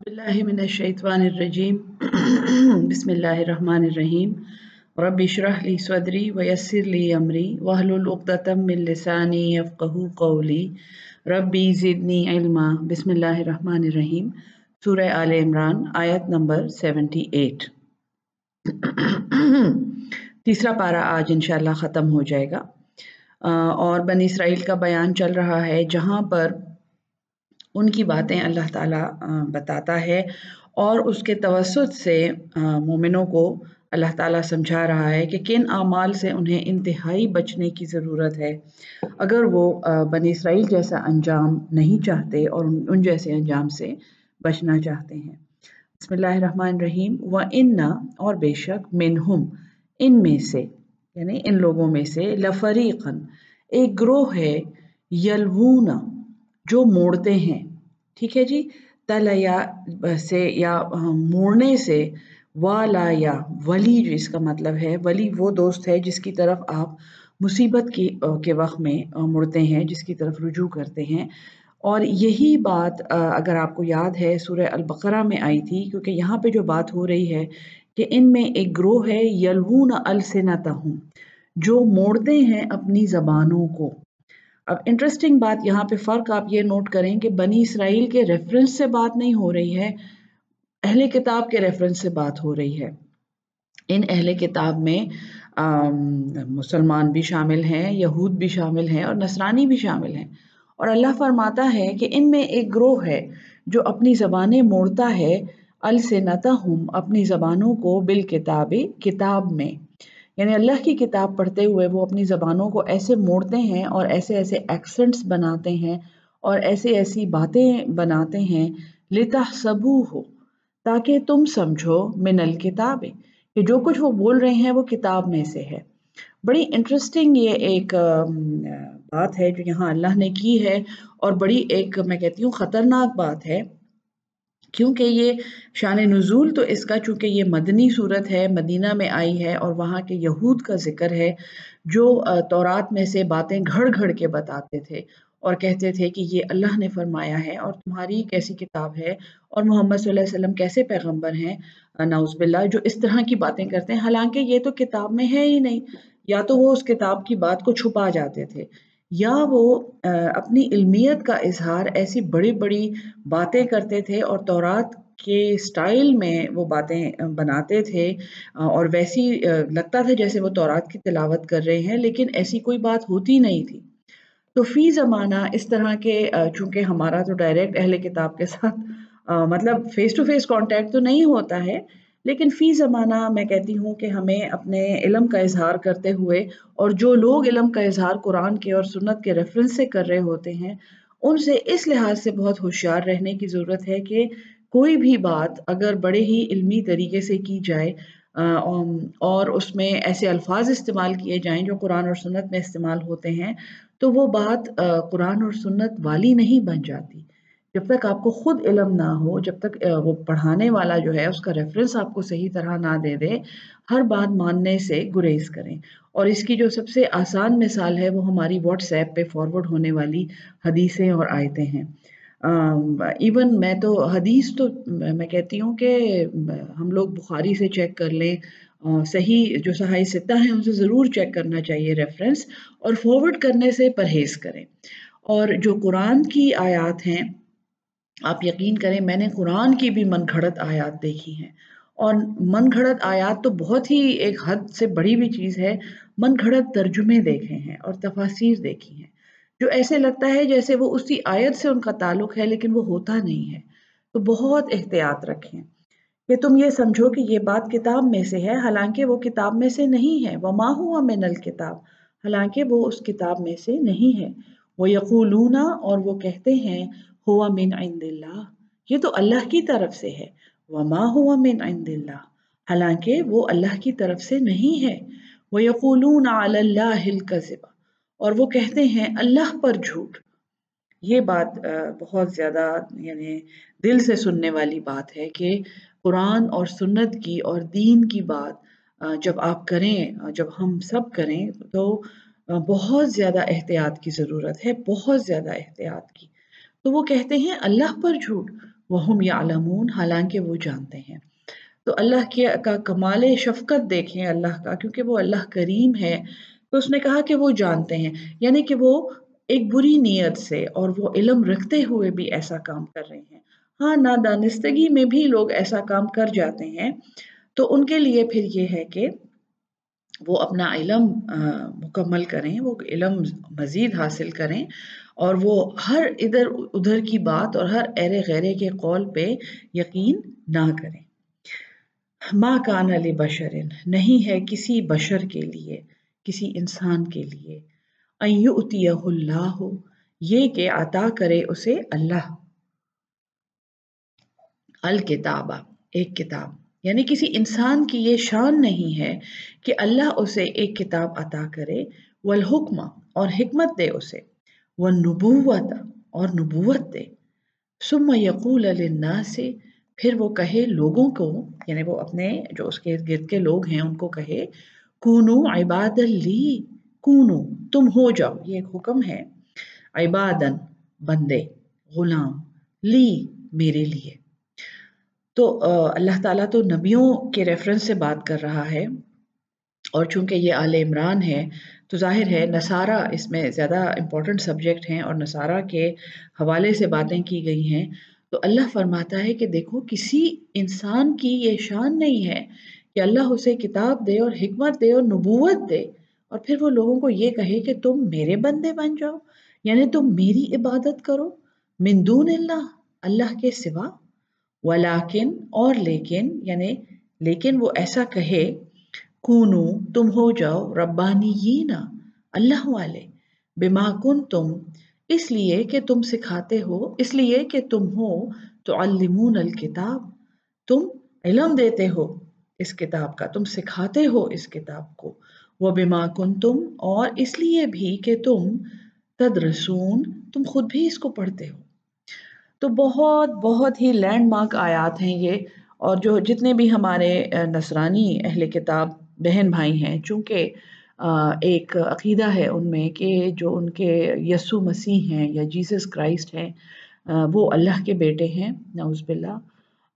باللہ من الشیطان الرجیم بسم اللہ الرحمن الرحیم رب اشرح لی صدری ویسر لی امری واحلل عقدۃ من لسانی یفقہوا قولی ربی زدنی علما بسم اللہ الرحمن الرحیم سورہ آل عمران آیت نمبر 78 تیسرا پارہ آج انشاءاللہ ختم ہو جائے گا۔ اور بن اسرائیل کا بیان چل رہا ہے جہاں پر ان کی باتیں اللہ تعالیٰ بتاتا ہے اور اس کے توسط سے مومنوں کو اللہ تعالیٰ سمجھا رہا ہے کہ کن اعمال سے انہیں انتہائی بچنے کی ضرورت ہے۔ اگر وہ بن اسرائیل جیسا انجام نہیں چاہتے اور ان جیسے انجام سے بچنا چاہتے ہیں۔ بسم اللہ الرحمن الرحیم۔ و اور بے شک منہم، ان میں سے یعنی ان لوگوں میں سے لفریقن ایک گروہ ہے یلونا جو موڑتے ہیں۔ ٹھیک ہے جی؟ تلیا، سے یا موڑنے سے، والا یا ولی جو اس کا مطلب ہے، ولی وہ دوست ہے جس کی طرف آپ مصیبت کی، کے وقت میں، مڑتے ہیں، جس کی طرف رجوع کرتے ہیں۔ اور یہی بات، اگر آپ کو یاد ہے، سورہ البقرہ میں آئی تھی، کیونکہ یہاں پہ جو بات ہو رہی ہے کہ ان میں ایک گروہ ہے، یلوون السنتہم، جو موڑتے ہیں اپنی زبانوں کو۔ اب انٹرسٹنگ بات یہاں پہ فرق آپ یہ نوٹ کریں کہ بنی اسرائیل کے ریفرنس سے بات نہیں ہو رہی ہے، اہل کتاب کے ریفرنس سے بات ہو رہی ہے۔ ان اہل کتاب میں مسلمان بھی شامل ہیں، یہود بھی شامل ہیں اور نصرانی بھی شامل ہیں۔ اور اللہ فرماتا ہے کہ ان میں ایک گروہ ہے جو اپنی زبانیں موڑتا ہے، السنتہم، اپنی زبانوں کو بالکتاب، کتاب میں۔ یعنی اللہ کی کتاب پڑھتے ہوئے وہ اپنی زبانوں کو ایسے موڑتے ہیں اور ایسے ایسے ایکسنٹس بناتے ہیں اور ایسے ایسی باتیں بناتے ہیں لتا سبو ہو تاکہ تم سمجھو، من الکتاب کہ جو کچھ وہ بول رہے ہیں وہ کتاب میں سے ہے۔ بڑی انٹرسٹنگ یہ ایک بات ہے جو یہاں اللہ نے کی ہے اور بڑی ایک میں کہتی ہوں خطرناک بات ہے۔ کیونکہ یہ شان نزول تو اس کا، چونکہ یہ مدنی صورت ہے، مدینہ میں آئی ہے اور وہاں کے یہود کا ذکر ہے، جو تورات میں سے باتیں گھڑ گھڑ کے بتاتے تھے اور کہتے تھے کہ یہ اللہ نے فرمایا ہے اور تمہاری کیسی کتاب ہے اور محمد صلی اللہ علیہ وسلم کیسے پیغمبر ہیں؟ نعوذ باللہ، جو اس طرح کی باتیں کرتے ہیں۔ حالانکہ یہ تو کتاب میں ہے ہی نہیں، یا تو وہ اس کتاب کی بات کو چھپا جاتے تھے۔ یا وہ اپنی علمیت کا اظہار ایسی بڑی بڑی باتیں کرتے تھے اور تورات کے سٹائل میں وہ باتیں بناتے تھے اور ویسی لگتا تھا جیسے وہ تورات کی تلاوت کر رہے ہیں، لیکن ایسی کوئی بات ہوتی نہیں تھی۔ تو فی زمانہ اس طرح کے چونکہ ہمارا تو ڈائریکٹ اہل کتاب کے ساتھ مطلب فیس ٹو فیس کانٹیکٹ تو نہیں ہوتا ہے لیکن فی زمانہ میں کہتی ہوں کہ ہمیں اپنے علم کا اظہار کرتے ہوئے اور جو لوگ علم کا اظہار قرآن کے اور سنت کے ریفرنس سے کر رہے ہوتے ہیں، ان سے اس لحاظ سے بہت ہوشیار رہنے کی ضرورت ہے کہ کوئی بھی بات اگر بڑے ہی علمی طریقے سے کی جائے اور اس میں ایسے الفاظ استعمال کیے جائیں جو قرآن اور سنت میں استعمال ہوتے ہیں، تو وہ بات قرآن اور سنت والی نہیں بن جاتی۔ جب تک آپ کو خود علم نہ ہو، جب تک وہ پڑھانے والا جو ہے، اس کا ریفرنس آپ کو صحیح طرح نہ دے دے، ہر بات ماننے سے گریز کریں۔ اور اس کی جو سب سے آسان مثال ہے، وہ ہماری واٹس ایپ پہ فارورڈ ہونے والی حدیثیں اور آیتیں ہیں۔ ایون میں تو حدیث تو، میں کہتی ہوں کہ ہم لوگ بخاری سے چیک کر لیں صحیح جو صحائی ستہ ہیں ان سے ضرور چیک کرنا چاہیے ریفرنس اور فارورڈ کرنے سے پرہیز کریں۔ اور جو قرآن کی آیات ہیں آپ یقین کریں میں نے قرآن کی بھی من گھڑت آیات دیکھی ہیں۔ اور من گھڑت آیات تو بہت ہی ایک حد سے بڑی بھی چیز ہے۔ من گھڑت ترجمے دیکھے ہیں اور تفاصیر دیکھی ہیں۔ جو ایسے لگتا ہے جیسے وہ اسی آیت سے ان کا تعلق ہے لیکن وہ ہوتا نہیں ہے۔ تو بہت احتیاط رکھیں۔ کہ تم یہ سمجھو کہ یہ بات کتاب میں سے ہے، حالانکہ وہ کتاب میں سے نہیں ہے۔ وما ہوا نل کتاب حالانکہ وہ اس کتاب میں سے نہیں ہے۔ وہ یقولون اور وہ کہتے ہیں ہوا من عند اللہ۔ یہ تو اللہ کی طرف سے ہے۔ وما ہوا من عند اللہ حالانکہ وہ اللہ کی طرف سے نہیں ہے۔ وہ یقولون علی اللہ الکذب اور وہ کہتے ہیں، اللہ پر جھوٹ۔ یہ بات بہت زیادہ یعنی دل سے سننے والی بات ہے کہ قرآن اور سنت کی اور دین کی بات جب آپ کریں جب ہم سب کریں تو بہت زیادہ احتیاط کی ضرورت ہے، بہت زیادہ احتیاط کی۔ تو وہ کہتے ہیں، اللہ پر جھوٹ۔ وہم یعلمون حالانکہ وہ جانتے ہیں۔ تو اللہ کے کا کمال شفقت دیکھیں اللہ کا، کیونکہ وہ اللہ کریم ہے۔ تو اس نے کہا کہ وہ جانتے ہیں۔ یعنی کہ وہ ایک بری نیت سے اور وہ علم رکھتے ہوئے بھی ایسا کام کر رہے ہیں۔ ہاں نادانستگی میں بھی لوگ ایسا کام کر جاتے ہیں۔ تو ان کے لیے پھر یہ ہے کہ وہ اپنا علم مکمل کریں، وہ علم مزید حاصل کریں۔ اور وہ ہر ادھر ادھر کی بات اور ہر ایرے غیرے کے قول پہ یقین نہ کریں۔ ماں کان علی بشرن، نہیں ہے کسی بشر کے لیے، کسی انسان کے لیے۔ ایوتیہ اللہ ہو یہ کہ عطا کرے اسے اللہ۔ الکتابہ، ایک کتاب۔ یعنی کسی انسان کی یہ شان نہیں ہے کہ اللہ اسے ایک کتاب عطا کرے، والحکمہ اور حکمت دے اسے۔ والنبوت اور نبوت دے۔ ثم یقول للناس، پھر وہ کہے لوگوں کو یعنی وہ اپنے جو اس کے گرد کے لوگ ہیں، ان کو کہے، کونو عباد لی، کونو، تم ہو جاؤ، یہ ایک حکم ہے۔ عبادن بندے، غلام، لی میرے لیے۔ تو اللہ تعالیٰ تو نبیوں کے ریفرنس سے بات کر رہا ہے۔ اور چونکہ یہ آل عمران ہے تو ظاہر ہے نصارہ اس میں زیادہ امپورٹنٹ سبجیکٹ ہیں اور نصارہ کے حوالے سے باتیں کی گئی ہیں۔ تو اللہ فرماتا ہے کہ دیکھو کسی انسان کی یہ شان نہیں ہے کہ اللہ اسے کتاب دے اور حکمت دے اور نبوت دے اور پھر وہ لوگوں کو یہ کہے کہ تم میرے بندے بن جاؤ یعنی تم میری عبادت کرو۔ من دون اللہ اللہ کے سوا۔ ولیکن اور لیکن یعنی لیکن وہ ایسا کہے کونو، تم ہو جاؤ ربانی اللہ والے، بما کن تم اس لیے کہ تم سکھاتے ہو، اس لیے کہ تم ہو تو علمون الکتاب، تم علم دیتے ہو اس کتاب کا، تم سکھاتے ہو اس کتاب کو وہ بما کن تم اور اس لیے بھی کہ تم تدرسون، تم خود بھی اس کو پڑھتے ہو۔ تو بہت بہت ہی لینڈ مارک آیات ہیں یہ، اور جو جتنے بھی ہمارے نصرانی اہل کتاب بہن بھائی ہیں، چونکہ ایک عقیدہ ہے ان میں کہ جو ان کے یسو مسیح ہیں یا جیسس کرائسٹ ہیں وہ اللہ کے بیٹے ہیں، نعوذ باللہ۔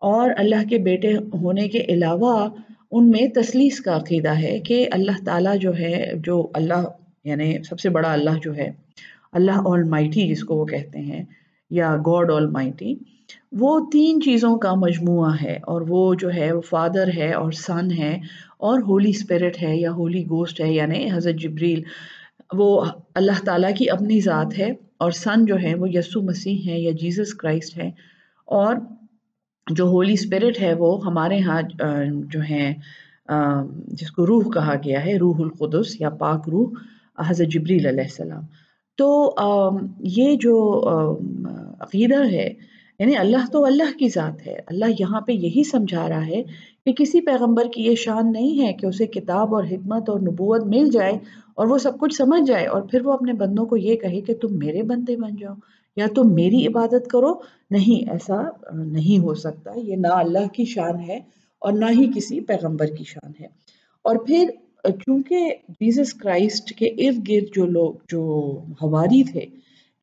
اور اللہ کے بیٹے ہونے کے علاوہ ان میں تسلیس کا عقیدہ ہے کہ اللہ تعالیٰ جو ہے، جو اللہ یعنی سب سے بڑا اللہ جو ہے، اللہ آل مائٹی جس کو وہ کہتے ہیں، یا گاڈ آل مائٹی وہ تین چیزوں کا مجموعہ ہے۔ اور وہ جو ہے، وہ فادر ہے اور سن ہے۔ اور ہولی اسپرٹ ہے یا ہولی گوسٹ ہے یعنی حضرت جبریل، وہ اللہ تعالیٰ کی اپنی ذات ہے اور سن جو ہے وہ یسو مسیح ہے یا جیزس کرائسٹ ہے اور جو ہولی اسپرٹ ہے وہ ہمارے ہاں جو ہیں جس کو روح کہا گیا ہے، روح القدس یا پاک روح، حضرت جبریل علیہ السلام۔ تو یہ جو عقیدہ ہے یعنی اللہ تو اللہ کی ذات ہے، اللہ یہاں پہ یہی سمجھا رہا ہے کہ کسی پیغمبر کی یہ شان نہیں ہے کہ اسے کتاب اور حکمت اور نبوت مل جائے اور وہ سب کچھ سمجھ جائے اور پھر وہ اپنے بندوں کو یہ کہے کہ تم میرے بندے بن جاؤ یا تم میری عبادت کرو، نہیں، ایسا نہیں ہو سکتا۔ یہ نہ اللہ کی شان ہے اور نہ ہی کسی پیغمبر کی شان ہے۔ اور پھر چونکہ جیزس کرائسٹ کے ارد گرد جو لوگ، جو ہواری تھے،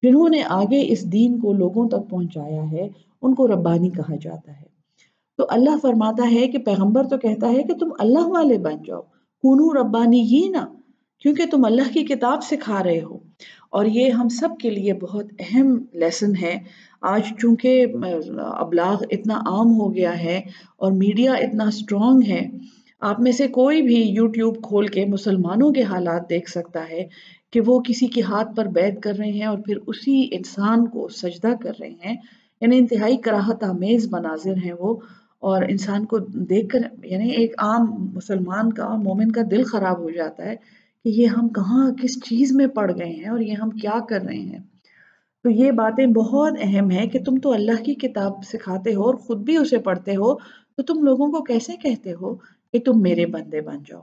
جنہوں نے آگے اس دین کو لوگوں تک پہنچایا ہے، ان کو ربانی کہا جاتا ہے۔ تو اللہ فرماتا ہے کہ پیغمبر تو کہتا ہے کہ تم اللہ والے بن جاؤ۔ کنو ربانی ہی نا، کیونکہ تم اللہ کی کتاب سکھا رہے ہو۔ اور یہ ہم سب کے لیے بہت اہم لیسن ہے۔ آج چونکہ ابلاغ اتنا عام ہو گیا ہے اور میڈیا اتنا اسٹرانگ ہے، آپ میں سے کوئی بھی یوٹیوب کھول کے مسلمانوں کے حالات دیکھ سکتا ہے کہ وہ کسی کے ہاتھ پر بیت کر رہے ہیں اور پھر اسی انسان کو سجدہ کر رہے ہیں۔ یعنی انتہائی کراہت آمیز مناظر ہیں وہ۔ اور انسان کو دیکھ کر یعنی ایک عام مسلمان کا مومن کا دل خراب ہو جاتا ہے کہ یہ ہم کہاں، کس چیز میں پڑ گئے ہیں اور یہ ہم کیا کر رہے ہیں۔ تو یہ باتیں بہت اہم ہے کہ تم تو اللہ کی کتاب سکھاتے ہو اور خود بھی اسے پڑھتے ہو، تو تم لوگوں کو کیسے کہتے ہو کہ تم میرے بندے بن جاؤ؟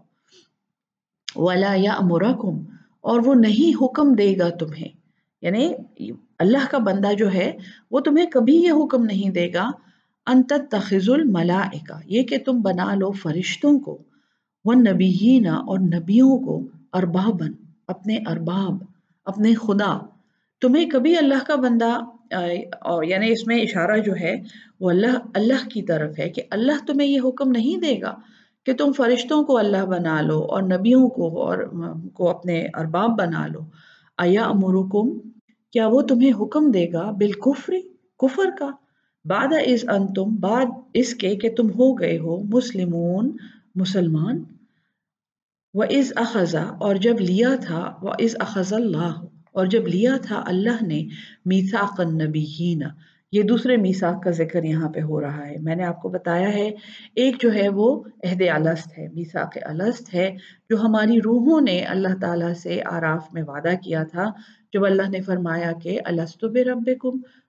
ولا یا امرکم اور وہ نہیں حکم دے گا تمہیں۔ یعنی اللہ کا بندہ جو ہے، وہ تمہیں کبھی یہ حکم نہیں دے گا انت تخذ الملائکہ، یہ کہ تم بنا لو فرشتوں کو وہ نبیین اور نبیوں کو اربابن اپنے ارباب، اپنے خدا۔ تمہیں کبھی اللہ کا بندہ یعنی اس میں اشارہ جو ہے، وہ اللہ اللہ کی طرف ہے کہ اللہ تمہیں یہ حکم نہیں دے گا کہ تم فرشتوں کو اللہ بنا لو اور نبیوں کو اور، کو اپنے ارباب بنا لو۔ ایا امرکم کیا وہ تمہیں حکم دے گا بالکفر؟ کفر کا۔ بعد از ان تم بعد اس کے کہ تم ہو گئے ہو، مسلمون، مسلمان وہ از اخذا اور جب لیا تھا وہ از اخذ اللہ اور جب لیا تھا اللہ نے میساق النبیین یہ دوسرے میساق کا ذکر یہاں پہ ہو رہا ہے۔ میں نے آپ کو بتایا ہے، ایک جو ہے وہ عہد الست ہے میساق الست ہے، جو ہماری روحوں نے اللہ تعالیٰ سے آراف میں وعدہ کیا تھا۔ جب اللہ نے فرمایا کہ السط بے رب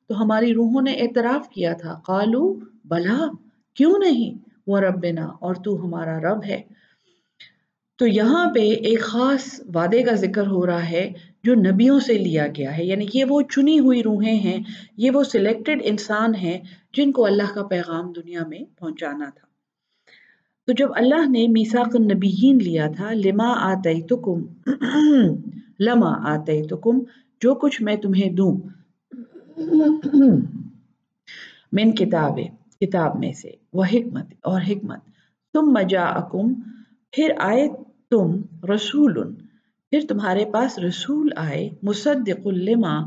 تو ہماری روحوں نے اعتراف کیا تھا۔ قالو بلا، کیوں نہیں؟ وہ ربنا، اور تو ہمارا رب ہے۔ تو یہاں پہ ایک خاص وعدے کا ذکر ہو رہا ہے جو نبیوں سے لیا گیا ہے۔ یعنی یہ وہ چنی ہوئی روحیں ہیں، یہ وہ سلیکٹڈ انسان ہیں جن کو اللہ کا پیغام دنیا میں پہنچانا تھا۔ تو جب اللہ نے میساق النبیین لیا تھا، لما آتے تو کم لما آتے تو کم جو کچھ میں تمہیں دوں۔ من کتاب کتاب میں سے، وہ حکمت اور حکمت۔ تم مجا اکم پھر آئے تم رسول پھر تمہارے پاس رسول آئے، مصدق لما،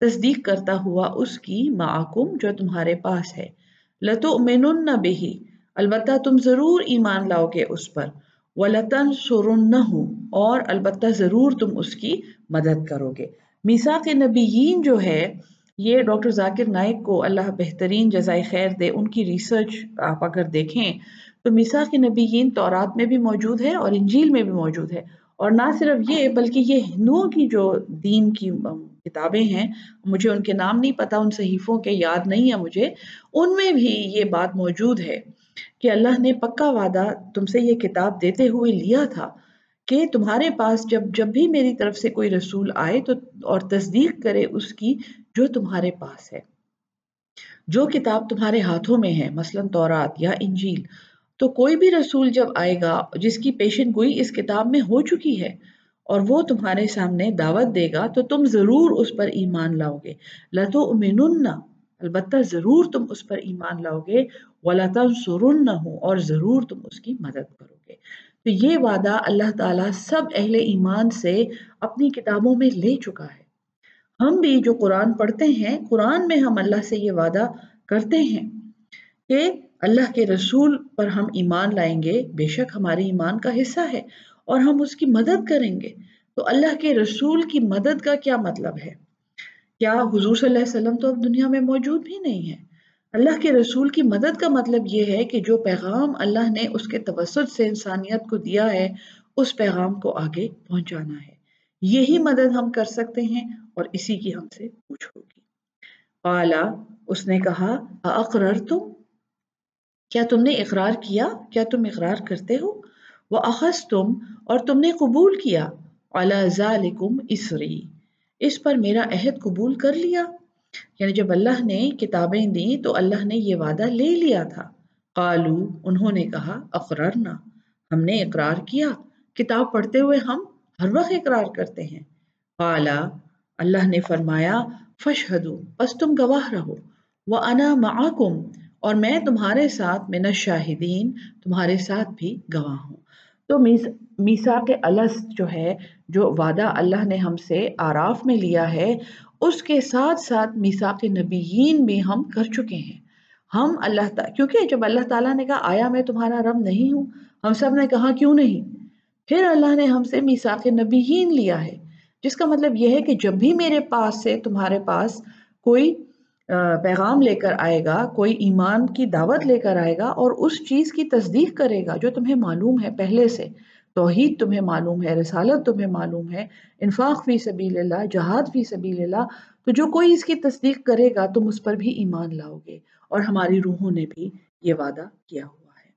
تصدیق کرتا ہوا اس کی معکم جو تمہارے پاس ہے۔ لتو مینن بہی، البتہ تم ضرور ایمان لاؤ گے اس پر۔ ولطن سرن اور البتہ ضرور تم اس کی مدد کرو گے۔ میسا کے نبیین جو ہے یہ ڈاکٹر ذاکر نائک کو اللہ بہترین جزائے خیر دے، ان کی ریسرچ آپ اگر دیکھیں تو میسا کے نبیین تورات میں بھی موجود ہے اور انجیل میں بھی موجود ہے۔ اور نہ صرف یہ، بلکہ یہ ہندوؤں کی جو دین کی کتابیں ہیں، مجھے ان کے نام نہیں پتا ان صحیفوں کے یاد نہیں ہے مجھے، ان میں بھی یہ بات موجود ہے کہ اللہ نے پکا وعدہ تم سے یہ کتاب دیتے ہوئے لیا تھا۔ کہ تمہارے پاس جب جب بھی میری طرف سے کوئی رسول آئے تو، اور تصدیق کرے اس کی جو تمہارے پاس ہے۔ جو کتاب تمہارے ہاتھوں میں ہے، مثلا تورات یا انجیل۔ تو کوئی بھی رسول جب آئے گا، جس کی پیشن گوئی اس کتاب میں ہو چکی ہے، اور وہ تمہارے سامنے دعوت دے گا، تو تم ضرور اس پر ایمان لاؤ گے۔ لتو البتہ ضرور تم اس پر ایمان لاؤ گے۔ ولاۃ سرن نہ ہو اور ضرور تم اس کی مدد کرو گے۔ تو یہ وعدہ اللہ تعالیٰ سب اہل ایمان سے اپنی کتابوں میں لے چکا ہے۔ ہم بھی جو قرآن پڑھتے ہیں، قرآن میں ہم اللہ سے یہ وعدہ کرتے ہیں کہ اللہ کے رسول پر ہم ایمان لائیں گے۔ بے شک ہماری ایمان کا حصہ ہے اور ہم اس کی مدد کریں گے۔ تو اللہ کے رسول کی مدد کا کیا مطلب ہے؟ کیا حضور صلی اللہ علیہ وسلم تو اب دنیا میں موجود بھی نہیں ہے اللہ کے رسول کی مدد کا مطلب یہ ہے کہ جو پیغام اللہ نے اس کے توسط سے انسانیت کو دیا ہے، اس پیغام کو آگے پہنچانا ہے۔ یہی مدد ہم کر سکتے ہیں اور اسی کی ہم سے پوچھ ہوگی۔ پالا اس نے کہا اقرر تم کیا تم نے اقرار کیا؟ کیا تم اقرار کرتے ہو؟ وہ اخذ تم اور تم نے قبول کیا۔ ذالکم اسری اس پر میرا عہد قبول کر لیا۔ یعنی جب اللہ نے کتابیں دی تو اللہ نے یہ وعدہ لے لیا تھا۔ قالو، انہوں نے کہا، اقررنا، ہم نے اقرار کیا۔ کتاب پڑھتے ہوئے ہم ہر وقت اقرار کرتے ہیں۔ قالا، اللہ نے فرمایا، فشہدو، بس تم گواہ رہو۔ وہ انا معاکم اور میں تمہارے ساتھ، من شاہدین تمہارے ساتھ بھی گواہ ہوں۔ تو میسا کے الس جو ہے، جو وعدہ اللہ نے ہم سے آراف میں لیا ہے اس کے ساتھ ساتھ میسا کے نبیین بھی ہم کر چکے ہیں۔ ہم اللہ تعالیٰ کیونکہ جب اللہ تعالیٰ نے کہا، آیا میں تمہارا رب نہیں ہوں؟ ہم سب نے کہا، کیوں نہیں؟ پھر اللہ نے ہم سے میسا کے نبیین لیا ہے، جس کا مطلب یہ ہے کہ جب بھی میرے پاس سے تمہارے پاس کوئی پیغام لے کر آئے گا، کوئی ایمان کی دعوت لے کر آئے گا اور اس چیز کی تصدیق کرے گا جو تمہیں معلوم ہے پہلے سے توحید تمہیں معلوم ہے، رسالت تمہیں معلوم ہے، انفاق فی سبیل اللہ، جہاد فی سبیل اللہ، تو جو کوئی اس کی تصدیق کرے گا تم اس پر بھی ایمان لاؤ گے۔ اور ہماری روحوں نے بھی یہ وعدہ کیا ہوا ہے۔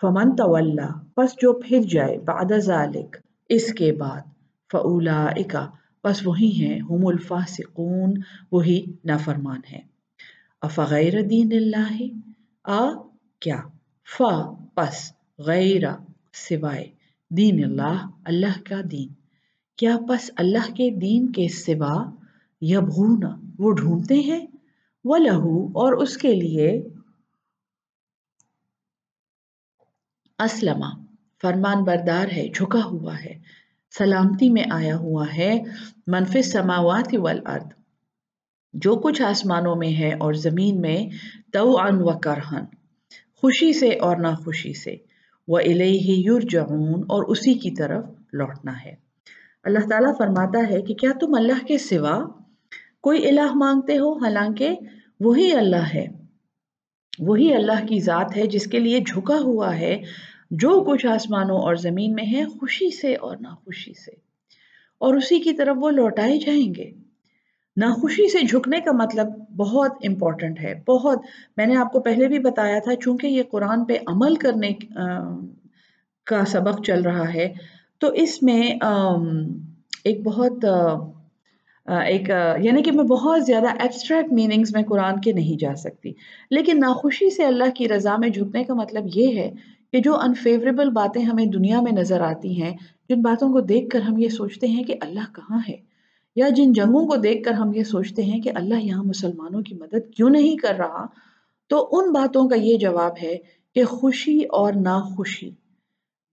فمن طول پس جو پھر جائے، بعد ذالک اس کے بعد فعلا بس وہی ہیں، ہم الفاسقون، وہی نافرمان ہیں۔ افغیر دین اللہ، آ، کیا؟ فا، پس، غیر، سوائے۔ دین اللہ اللہ کا دین۔ کیا پس اللہ کے دین کے سوا یبغون وہ ڈھونڈتے ہیں؟ وہ لہو اور اس کے لیے اسلمہ۔ فرمان بردار ہے، جھکا ہوا ہے، سلامتی میں آیا ہوا ہے۔ منفی سماوات والارض، جو کچھ آسمانوں میں ہے اور زمین میں تو ان و کرہن خوشی سے اور ناخوشی سے۔ وہ الہی یرجعون اور اسی کی طرف لوٹنا ہے۔ اللہ تعالیٰ فرماتا ہے کہ کیا تم اللہ کے سوا کوئی الہ مانگتے ہو؟ حالانکہ وہی اللہ ہے۔ وہی اللہ کی ذات ہے جس کے لیے جھکا ہوا ہے۔ جو کچھ آسمانوں اور زمین میں ہے خوشی سے اور ناخوشی سے۔ اور اسی کی طرف وہ لوٹائے جائیں گے۔ ناخوشی سے جھکنے کا مطلب بہت امپورٹنٹ ہے۔ بہت۔ میں نے آپ کو پہلے بھی بتایا تھا، چونکہ یہ قرآن پہ عمل کرنے کا سبق چل رہا ہے، تو اس میں ایک بہت ایک یعنی کہ میں بہت زیادہ ایبسٹریکٹ میننگز میں قرآن کے نہیں جا سکتی۔ لیکن ناخوشی سے اللہ کی رضا میں جھکنے کا مطلب یہ ہے کہ جو انفیوریبل باتیں ہمیں دنیا میں نظر آتی ہیں، جن باتوں کو دیکھ کر ہم یہ سوچتے ہیں کہ اللہ کہاں ہے۔ یا جن جنگوں کو دیکھ کر ہم یہ سوچتے ہیں کہ اللہ یہاں مسلمانوں کی مدد کیوں نہیں کر رہا، تو ان باتوں کا یہ جواب ہے کہ خوشی اور ناخوشی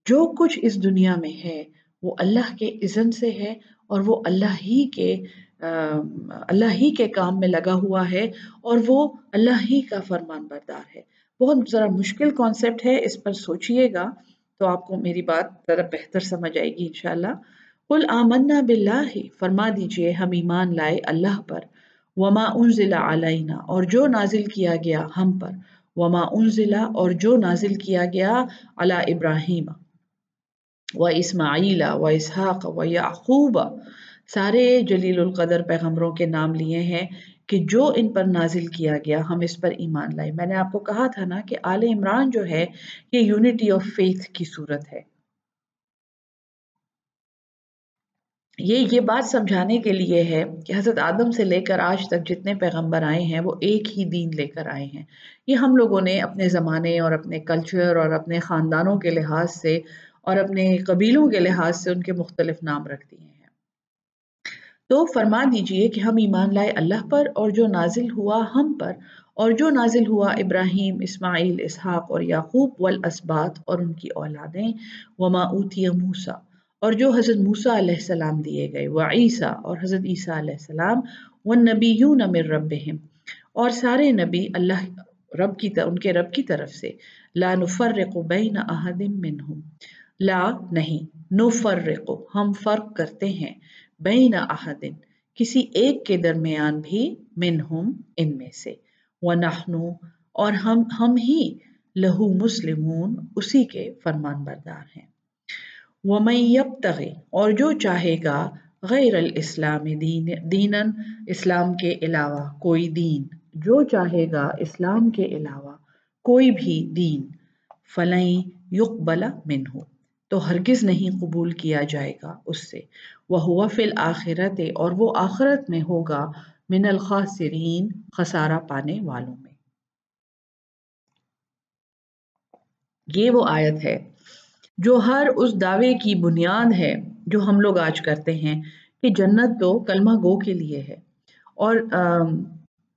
جو کچھ اس دنیا میں ہے، وہ اللہ کے اذن سے ہے اور وہ اللہ ہی کے اللہ ہی کے کام میں لگا ہوا ہے اور وہ اللہ ہی کا فرمان بردار ہے۔ بہت ذرا مشکل کانسیپٹ ہے، اس پر سوچئے گا تو آپ کو میری بات ذرا بہتر سمجھ آئے گی انشاءاللہ۔ قل آمنا باللہ، فرما دیجیے ہم ایمان لائے اللہ پر، وما انزل علینا، اور جو نازل کیا گیا ہم پر، وما انزل اور جو نازل کیا گیا علی ابراہیم، و اسماعیل، و اسحاق، و یعقوب۔ سارے جلیل القدر پیغمبروں کے نام لیے ہیں کہ جو ان پر نازل کیا گیا ہم اس پر ایمان لائے۔ میں نے آپ کو کہا تھا نا کہ آل عمران جو ہے، یہ یونٹی آف فیتھ کی صورت ہے۔ یہ یہ بات سمجھانے کے لیے ہے کہ حضرت آدم سے لے کر آج تک جتنے پیغمبر آئے ہیں وہ ایک ہی دین لے کر آئے ہیں۔ یہ ہم لوگوں نے اپنے زمانے اور اپنے کلچر اور اپنے خاندانوں کے لحاظ سے اور اپنے قبیلوں کے لحاظ سے ان کے مختلف نام رکھ دیے ہیں۔ تو فرما دیجیے کہ ہم ایمان لائے اللہ پر اور جو نازل ہوا ہم پر اور جو نازل ہوا ابراہیم، اسماعیل، اسحاق اور یعقوب والاسبات اور ان کی اولادیں۔ وما اوتی موسیٰ اور جو حضرت موسیٰ علیہ السلام دیے گئے و عیسیٰ اور حضرت عیسیٰ علیہ السلام، والنبیون من ربهم۔ اور سارے نبی اللہ رب کی ان کے رب کی طرف سے، لا نفرق بین احد منہم۔ لا نہیں، نفرق، ہم فرق کرتے ہیں بین احدن کسی ایک کے درمیان بھی منہم ان میں سے۔ ونحن، اور ہم ہم ہی لہو مسلمون، اسی کے فرمان بردار ہیں۔ ومن یبتغی اور جو چاہے گا غیر الاسلام دین دینن اسلام کے علاوہ کوئی دین۔ جو چاہے گا اسلام کے علاوہ کوئی بھی دین۔ فلیں یقبل منہ تو ہرگز نہیں قبول کیا جائے گا اس سے۔ وہ ہوا فی الآخرت اور وہ آخرت میں ہوگا من الخاسرین خسارہ پانے والوں میں۔ یہ وہ آیت ہے جو ہر اس دعوے کی بنیاد ہے جو ہم لوگ آج کرتے ہیں کہ جنت تو کلمہ گو کے لیے ہے اور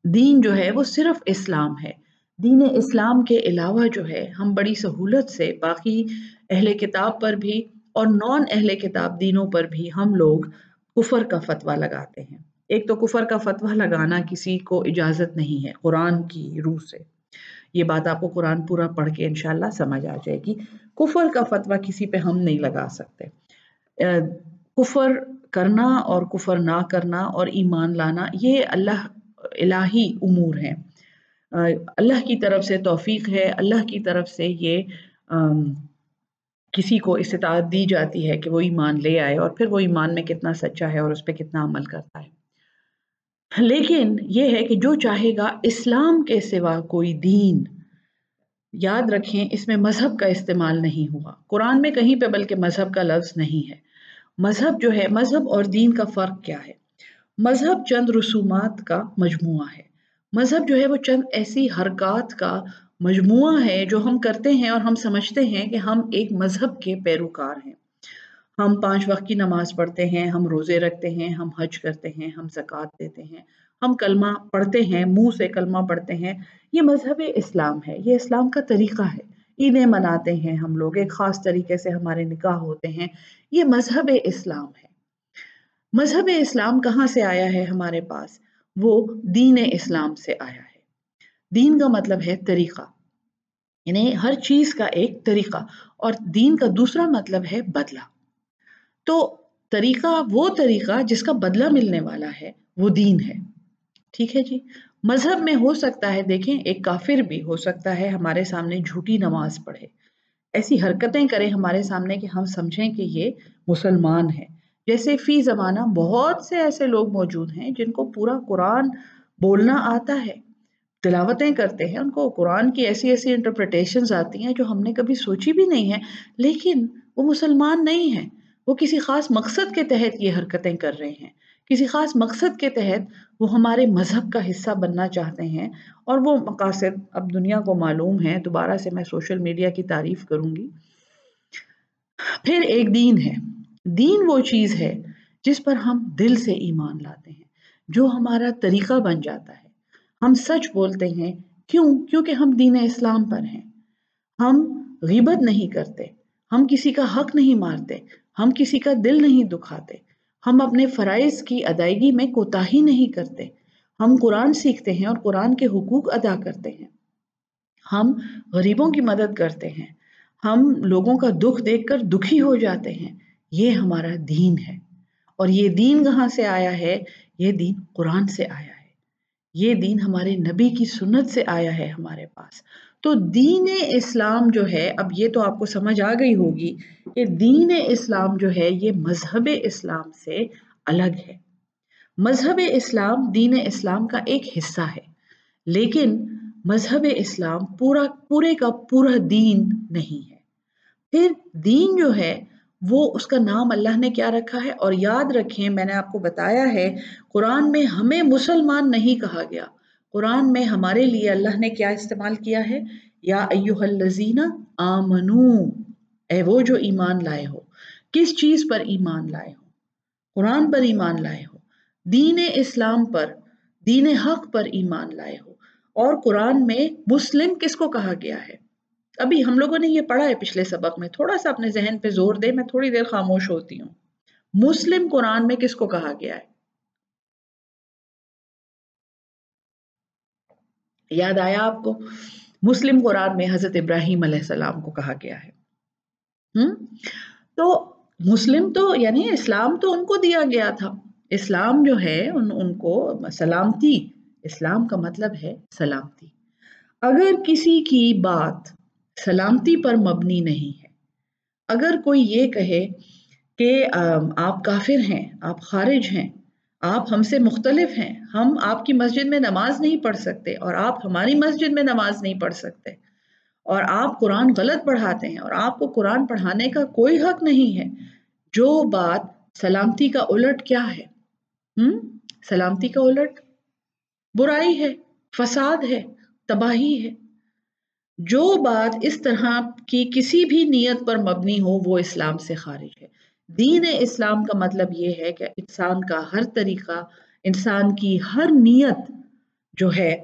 دین جو ہے وہ صرف اسلام ہے۔ دین اسلام کے علاوہ جو ہے ہم بڑی سہولت سے باقی اہل کتاب پر بھی اور نان اہل کتاب دینوں پر بھی ہم لوگ کفر کا فتویٰ لگاتے ہیں۔ ایک تو کفر کا فتویٰ لگانا کسی کو اجازت نہیں ہے قرآن کی روح سے۔ یہ بات آپ کو قرآن پورا پڑھ کے انشاءاللہ سمجھ آ جائے گی۔ کفر کا فتویٰ کسی پہ ہم نہیں لگا سکتے۔ کفر کرنا اور کفر نہ کرنا اور ایمان لانا، یہ اللہ الہی امور ہیں۔ اللہ کی طرف سے توفیق ہے، اللہ کی طرف سے یہ کسی کو استطاعت دی جاتی ہے کہ وہ ایمان لے آئے اور پھر وہ ایمان میں کتنا سچا ہے اور اس پہ کتنا عمل کرتا ہے۔ لیکن یہ ہے کہ جو چاہے گا اسلام کے سوا کوئی دین، یاد رکھیں اس میں مذہب کا استعمال نہیں ہوا۔ قرآن میں کہیں پہ بلکہ مذہب کا لفظ نہیں ہے۔ مذہب جو ہے، مذہب اور دین کا فرق کیا ہے؟ مذہب چند رسومات کا مجموعہ ہے۔ مذہب جو ہے، وہ چند ایسی حرکات کا مجموعہ ہے جو ہم کرتے ہیں اور ہم سمجھتے ہیں کہ ہم ایک مذہب کے پیروکار ہیں۔ ہم پانچ وقت کی نماز پڑھتے ہیں، ہم روزے رکھتے ہیں، ہم حج کرتے ہیں، ہم زکوٰۃ دیتے ہیں، ہم کلمہ پڑھتے ہیں، منہ سے کلمہ پڑھتے ہیں۔ یہ مذہب اسلام ہے، یہ اسلام کا طریقہ ہے۔ عیدیں مناتے ہیں ہم لوگ، ایک خاص طریقے سے ہمارے نکاح ہوتے ہیں۔ یہ مذہب اسلام ہے۔ مذہب اسلام کہاں سے آیا ہے ہمارے پاس؟ وہ دین اسلام سے آیا ہے۔ دین کا مطلب ہے طریقہ یعنی ہر چیز کا ایک طریقہ، اور دین کا دوسرا مطلب ہے بدلہ۔ تو طریقہ، وہ طریقہ جس کا بدلہ ملنے والا ہے، وہ دین ہے۔ ٹھیک ہے جی؟ مذہب میں ہو سکتا ہے، دیکھیں، ایک کافر بھی ہو سکتا ہے، ہمارے سامنے جھوٹی نماز پڑھے۔ ایسی حرکتیں کریں ہمارے سامنے کہ ہم سمجھیں کہ یہ مسلمان ہے جیسے فی زمانہ، بہت سے ایسے لوگ موجود ہیں جن کو پورا قرآن بولنا آتا ہے، تلاوتیں کرتے ہیں، ان کو قرآن کی ایسی ایسی انٹرپریٹیشنز آتی ہیں جو ہم نے کبھی سوچی بھی نہیں ہے لیکن وہ مسلمان نہیں ہیں۔ وہ کسی خاص مقصد کے تحت یہ حرکتیں کر رہے ہیں۔ کسی خاص مقصد کے تحت وہ ہمارے مذہب کا حصہ بننا چاہتے ہیں اور وہ مقاصد اب دنیا کو معلوم ہے دوبارہ سے میں سوشل میڈیا کی تعریف کروں گی۔ پھر ایک دین ہے۔ دین وہ چیز ہے جس پر ہم دل سے ایمان لاتے ہیں، جو ہمارا طریقہ بن جاتا ہے۔ ہم سچ بولتے ہیں۔ کیوں؟ کیونکہ ہم دین اسلام پر ہیں۔ ہم غیبت نہیں کرتے۔ ہم کسی کا حق نہیں مارتے ہم کسی کا دل نہیں دکھاتے۔ ہم اپنے فرائض کی ادائیگی میں کوتاہی نہیں کرتے۔ ہم قرآن سیکھتے ہیں اور قرآن کے حقوق ادا کرتے ہیں۔ ہم غریبوں کی مدد کرتے ہیں۔ ہم لوگوں کا دکھ دیکھ کر دکھی ہو جاتے ہیں۔ یہ ہمارا دین ہے۔ اور یہ دین کہاں سے آیا ہے؟ یہ دین قرآن سے آیا ہے۔ یہ دین ہمارے نبی کی سنت سے آیا ہے ہمارے پاس۔ تو دین اسلام جو ہے، اب یہ تو آپ کو سمجھ آ گئی ہوگی کہ دین اسلام جو ہے، یہ مذہب اسلام سے الگ ہے۔ مذہب اسلام دین اسلام کا ایک حصہ ہے، لیکن مذہب اسلام پورا، پورے کا پورا دین نہیں ہے۔ پھر دین جو ہے، وہ اس کا نام اللہ نے کیا رکھا ہے؟ اور یاد رکھیں، میں نے آپ کو بتایا ہے، قرآن میں ہمیں مسلمان نہیں کہا گیا۔ قرآن میں ہمارے لیے اللہ نے کیا استعمال کیا ہے؟ یا ایوہ الذین آمنو، اے وہ جو ایمان لائے ہو۔ کس چیز پر ایمان لائے ہو؟ قرآن پر ایمان لائے ہو۔ دین اسلام پر، دین حق پر ایمان لائے ہو۔ اور قرآن میں مسلم کس کو کہا گیا ہے؟ ابھی ہم لوگوں نے یہ پڑھا ہے پچھلے سبق میں۔ تھوڑا سا اپنے ذہن پہ زور دے، میں تھوڑی دیر خاموش ہوتی ہوں۔ مسلم قرآن میں کس کو کہا گیا ہے؟ یاد آیا آپ کو؟ مسلم قرآن میں حضرت ابراہیم علیہ السلام کو کہا گیا ہے۔ تو مسلم تو یعنی اسلام تو ان کو دیا گیا تھا۔ اسلام جو ہے، ان ان کو سلامتی، اسلام کا مطلب ہے سلامتی۔ اگر کسی کی بات سلامتی پر مبنی نہیں ہے، اگر کوئی یہ کہے کہ آپ کافر ہیں، آپ خارج ہیں آپ ہم سے مختلف ہیں۔ ہم آپ کی مسجد میں نماز نہیں پڑھ سکتے اور آپ ہماری مسجد میں نماز نہیں پڑھ سکتے۔ اور آپ قرآن غلط پڑھاتے ہیں اور آپ کو قرآن پڑھانے کا کوئی حق نہیں ہے۔ جو بات سلامتی کا الٹ کیا ہے؟ ہم؟ سلامتی کا الٹ؟ برائی ہے، فساد ہے، تباہی ہے۔ جو بات اس طرح کی کسی بھی نیت پر مبنی ہو، وہ اسلام سے خارج ہے۔ دین اسلام کا مطلب یہ ہے کہ انسان کا ہر طریقہ، انسان کی ہر نیت جو ہے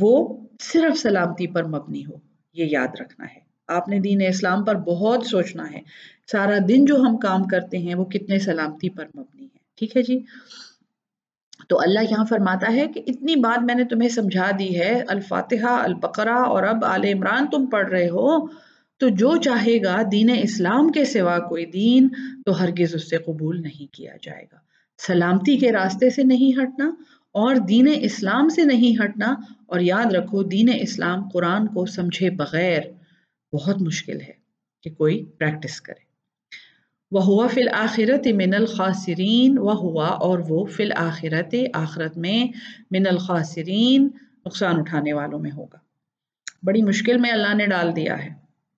وہ صرف سلامتی پر مبنی ہو، یہ یاد رکھنا ہے۔ آپ نے دین اسلام پر بہت سوچنا ہے۔ سارا دن جو ہم کام کرتے ہیں وہ کتنے سلامتی پر مبنی ہے۔ ٹھیک ہے جی؟ تو اللہ یہاں فرماتا ہے کہ اتنی بات میں نے تمہیں سمجھا دی ہے۔ الفاتحہ، البقرہ اور اب آل عمران تم پڑھ رہے ہو۔ تو جو چاہے گا دین اسلام کے سوا کوئی دین تو ہرگز اس سے قبول نہیں کیا جائے گا۔ سلامتی کے راستے سے نہیں ہٹنا اور دین اسلام سے نہیں ہٹنا، اور یاد رکھو دین اسلام قرآن کو سمجھے بغیر بہت مشکل ہے کہ کوئی پریکٹس کرے۔ وہ ہوا فی الآخرت من الخاسرین وہ ہوا اور وہ فی الآخرت آخرت میں من الخاسرین نقصان اٹھانے والوں میں ہوگا۔ بڑی مشکل میں اللہ نے ڈال دیا ہے۔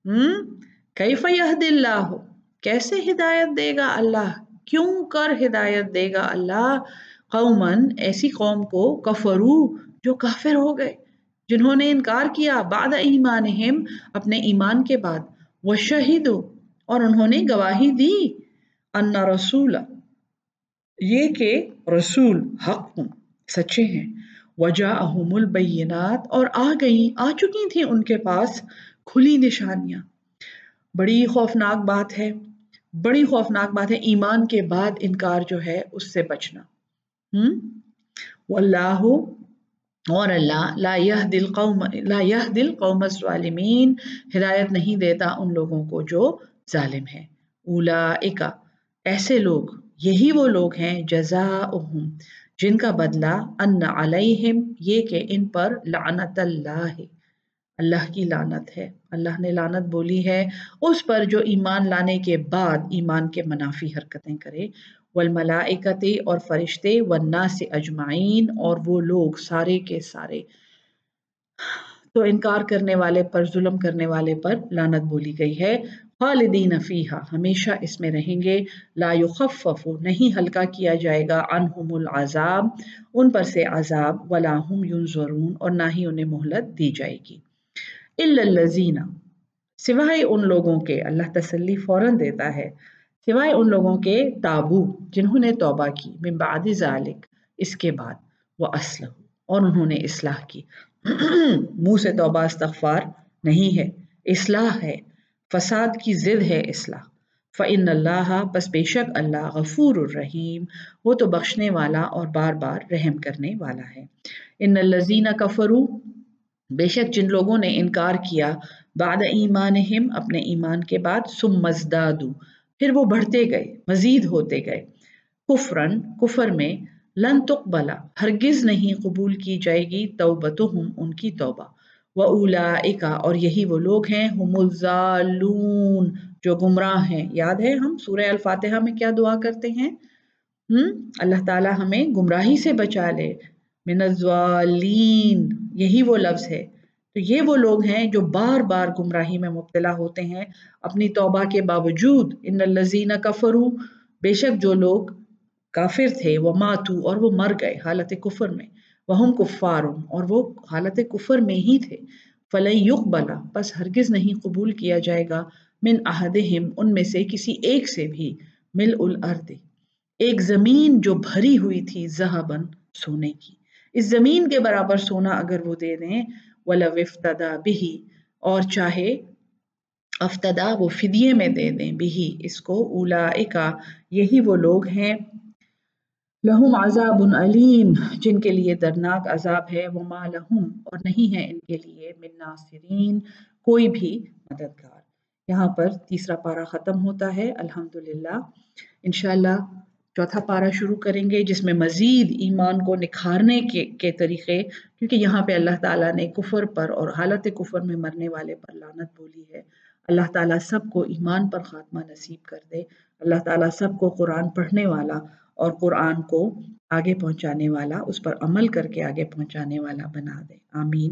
کیف یہد اللہ کیسے ہدایت دے گا اللہ؟ کیوں کر ہدایت دے گا اللہ؟ قومن ایسی قوم کو کفرو جو کافر ہو گئے، جنہوں نے انکار کیا بعد ایمانہم اپنے ایمان کے بعد۔ وہ شہید اور انہوں نے گواہی دی ان رسول یہ کہ رسول حق ہوں، سچے ہیں۔ وجہ البینات، اور آ گئی آ چکی تھیں ان کے پاس۔ کھلی نشانیاں۔ بڑی خوفناک بات ہے، بڑی خوفناک بات ہے، ایمان کے بعد انکار جو ہے، اس سے بچنا۔ ہوں واللہ اور اللہ، لا یہ دل قوم لا یہ دل قوم الظالمین۔ ہدایت نہیں دیتا ان لوگوں کو جو ظالم ہے اولا ایسے لوگ، یہی وہ لوگ ہیں جزا جن کا بدلہ، ان علیہم، یہ کہ ان پر لعنت اللہ ہے۔ اللہ کی لانت ہے۔ اللہ نے لانت بولی ہے۔ اس پر جو ایمان لانے کے بعد ایمان کے منافی حرکتیں کرے۔ والملائکت اور فرشتے والناس اجمعین اور وہ لوگ سارے کے سارے۔ تو انکار کرنے والے پر، ظلم کرنے والے پر لانت بولی گئی ہے۔ خالدین فیہا، ہمیشہ اس میں رہیں گے۔ لا یخفف نہیں ہلکا کیا جائے گا۔ عنہم العذاب، ان پر سے عذاب، ولا هم ينظرون اور نہ ہی انہیں مہلت دی جائے گی۔ الا سوائے ان لوگوں کے اللہ تسلی فوراً دیتا ہے، سوائے ان لوگوں کے تابو جنہوں نے توبہ کی من بعد ذالک اس کے بعد۔ وہ اسلح اور انہوں نے اصلاح کی۔ منہ سے توبہ استغفار نہیں ہے، اصلاح ہے، فساد کی ضد ہے اصلاح۔ فعن اللہ بس بے شک اللہ غفور الرحیم، وہ تو بخشنے والا اور بار بار رحم کرنے والا ہے۔ ان الزین کفرو بے شک جن لوگوں نے انکار کیا، بعد ایمانہم اپنے ایمان کے بعد سم مزدادو پھر وہ بڑھتے گئے، مزید ہوتے گئے۔ کفرن کفر میں لن تقبلا ہرگز نہیں قبول کی جائے گی توبتہم ان کی توبہ۔ و اولا اور یہی وہ لوگ ہیں، ہم الظالون۔ جو گمراہ ہیں، یاد ہے ہم سورہ الفاتحہ میں کیا دعا کرتے ہیں؟ ہم؟ اللہ تعالی ہمیں گمراہی سے بچا لے۔ من الظالین۔ یہی وہ لفظ ہے۔ تو یہ وہ لوگ ہیں جو بار بار گمراہی میں مبتلا ہوتے ہیں۔ اپنی توبہ کے باوجود ان الزین کفرو بے شک جو لوگ کافر تھے، وہ ماتو اور وہ مر گئے حالت کفر میں۔ وہ ہم کفار اور وہ حالت کفر میں ہی تھے۔ فلئی یق بلا بس ہرگز نہیں قبول کیا جائے گا۔ من احدہم، ان میں سے کسی ایک سے بھی۔ مل الارض، ایک زمین جو بھری ہوئی تھی زہبن سونے کی۔ اس زمین کے برابر سونا اگر وہ دے دیں، ولو افتدا بھی اور چاہے افتدا وہ فدیے میں دے دیں بھی اس کو اولا یہی وہ لوگ ہیں۔ لہم عذاب علیم، جن کے لیے درناک عذاب ہے وہ ما لہم، اور نہیں ہے ان کے لیے من ناصرین، کوئی بھی مددگار۔ یہاں پر تیسرا پارا ختم ہوتا ہے، الحمدللہ۔ انشاءاللہ چوتھا پارا شروع کریں گے، جس میں مزید ایمان کو نکھارنے کے کے طریقے، کیونکہ یہاں پہ اللہ تعالیٰ نے کفر پر اور حالت کفر میں مرنے والے پر لانت بولی ہے۔ اللہ تعالیٰ سب کو ایمان پر خاتمہ نصیب کر دے۔ اللہ تعالیٰ سب کو قرآن پڑھنے والا اور قرآن کو آگے پہنچانے والا، اس پر عمل کر کے آگے پہنچانے والا بنا دے۔ آمین۔